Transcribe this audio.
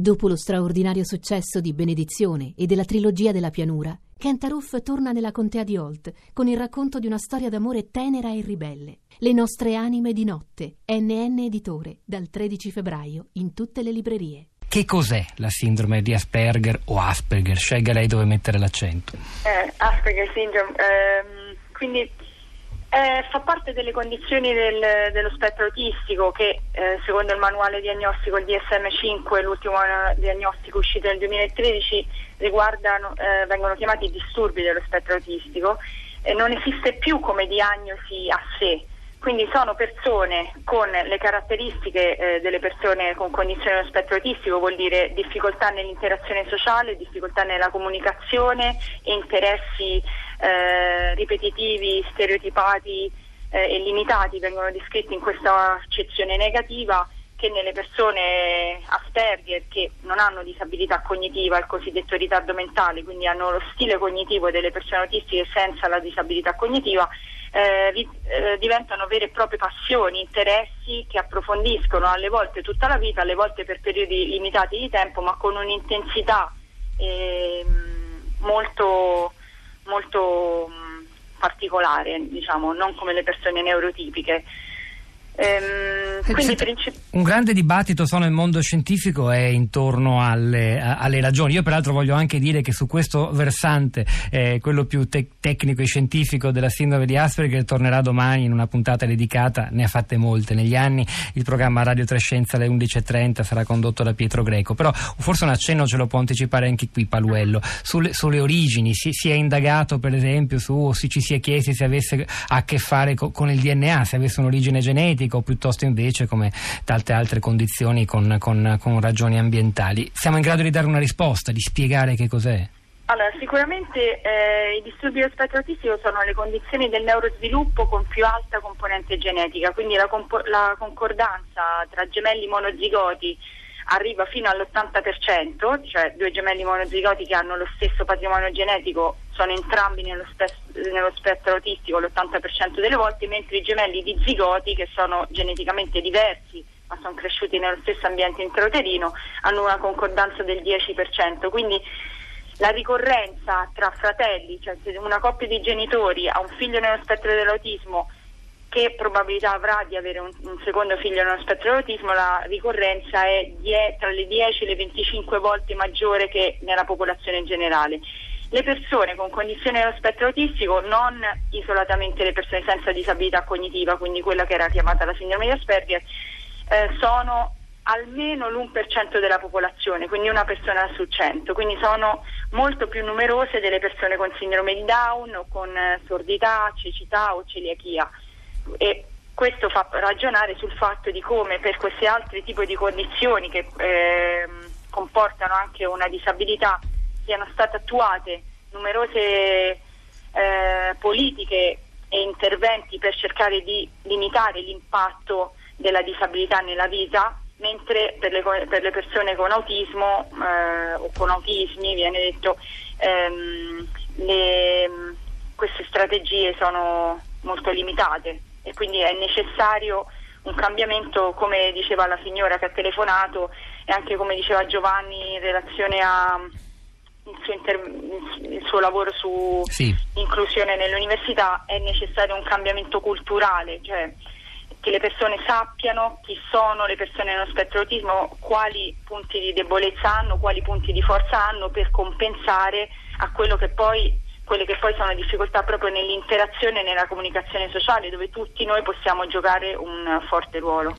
Dopo lo straordinario successo di Benedizione e della trilogia della pianura, Kent Aruf torna nella contea di Holt con il racconto di una storia d'amore tenera e ribelle. Le nostre anime di notte, NN Editore, dal 13 febbraio in tutte le librerie. Che cos'è la sindrome di Asperger o Asperger? Scelga lei dove mettere l'accento. Eh, Asperger syndrome, ehm, quindi eh, fa parte delle condizioni del, dello spettro autistico che eh, secondo il manuale diagnostico, il DSM-5, l'ultimo diagnostico uscito nel 2013, riguardano, eh, vengono chiamati disturbi dello spettro autistico e non esiste più come diagnosi a sé. Quindi sono persone con le caratteristiche eh, delle persone con condizione dello spettro autistico, vuol dire difficoltà nell'interazione sociale, difficoltà nella comunicazione interessi eh, ripetitivi, stereotipati eh, e limitati vengono descritti in questa accezione negativa che nelle persone Asperger che non hanno disabilità cognitiva, il cosiddetto ritardo mentale, quindi hanno lo stile cognitivo delle persone autistiche senza la disabilità cognitiva, eh, eh, diventano vere e proprie passioni, interessi che approfondiscono alle volte tutta la vita, alle volte per periodi limitati di tempo, ma con un'intensità eh, molto molto mh, particolare, diciamo, non come le persone neurotipiche. Ehm, princip- un grande dibattito so, nel mondo scientifico è intorno alle, alle, ragioni. Io peraltro voglio anche dire che su questo versante, eh, quello più te- tecnico e scientifico della sindrome di Asperger, tornerà domani in una puntata dedicata, ne ha fatte molte negli anni, il programma Radio Trescenza alle 11.30 sarà condotto da Pietro Greco, però forse un accenno ce lo può anticipare anche qui Paluello. Sulle, sulle origini si, si, è indagato per esempio su, o si ci si è chiesti se avesse a che fare co- con il DNA, se avesse un'origine genetica o piuttosto invece come tante altre condizioni con, con, con ragioni ambientali. Siamo in grado di dare una risposta, di spiegare che cos'è? Allora, sicuramente eh, i disturbi dello spettro autistico sono le condizioni del neurosviluppo con più alta componente genetica, quindi la, compo- la concordanza tra gemelli monozigoti arriva fino all'80%, cioè due gemelli monozigoti che hanno lo stesso patrimonio genetico sono entrambi nello, spe- nello spettro autistico l'80% delle volte, mentre i gemelli di zigoti, che sono geneticamente diversi ma sono cresciuti nello stesso ambiente intrauterino, hanno una concordanza del 10%. Quindi la ricorrenza tra fratelli, cioè se una coppia di genitori ha un figlio nello spettro dell'autismo che probabilità avrà di avere un, un secondo figlio nello spettro dell'autismo, la ricorrenza è die, tra le 10 e le 25 volte maggiore che nella popolazione in generale. Le persone con condizioni dello spettro autistico, non isolatamente le persone senza disabilità cognitiva, quindi quella che era chiamata la sindrome di Asperger, eh, sono almeno l'1% della popolazione, quindi una persona su 100, quindi sono molto più numerose delle persone con sindrome di Down o con eh, sordità, cecità o celiachia. E questo fa ragionare sul fatto di come per questi altri tipi di condizioni che eh, comportano anche una disabilità siano state attuate numerose eh, politiche e interventi per cercare di limitare l'impatto della disabilità nella vita, mentre per le, per le persone con autismo eh, o con autismi viene detto ehm, le, queste strategie sono molto limitate e quindi è necessario un cambiamento, come diceva la signora che ha telefonato e anche come diceva Giovanni in relazione al suo, inter- il suo lavoro su sì. inclusione nell'università, è necessario un cambiamento culturale, cioè che le persone sappiano chi sono le persone nello spettro autismo, quali punti di debolezza hanno, quali punti di forza hanno per compensare a quello che poi quelle che poi sono difficoltà proprio nell'interazione e nella comunicazione sociale dove tutti noi possiamo giocare un forte ruolo.